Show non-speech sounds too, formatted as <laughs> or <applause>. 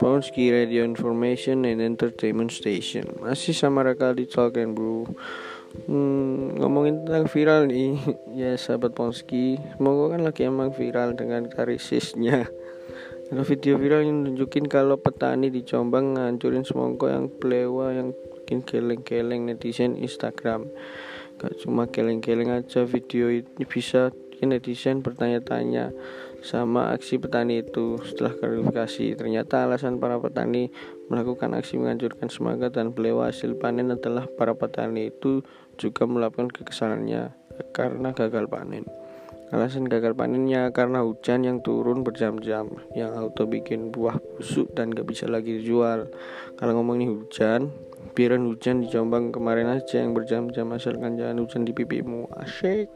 Ponski Radio Information and Entertainment Station. Masih sama Raka di Talk and Bro hmm, Ngomongin tentang viral nih. <laughs> Ya sahabat Ponski Semoga kan lagi emang viral dengan karisisnya. <laughs> Ada video viral yang nunjukin kalau petani di Jombang ngancurin semongko yang pelewa yang bikin keleng-keleng netizen Instagram. Gak cuma keleng-keleng aja video ini bisa netizen bertanya-tanya sama aksi petani itu. Setelah klarifikasi ternyata alasan para petani melakukan aksi menghancurkan semangat dan belewa hasil panen adalah para petani itu juga melakukan kekesalannya karena gagal panen. Alasan gagal panennya karena hujan yang turun berjam-jam yang auto bikin buah busuk dan gak bisa lagi dijual. Kalau ngomongin hujan biaran hujan di Jombang kemarin aja yang berjam-jam asalkan jangan hujan di pipimu. Asyik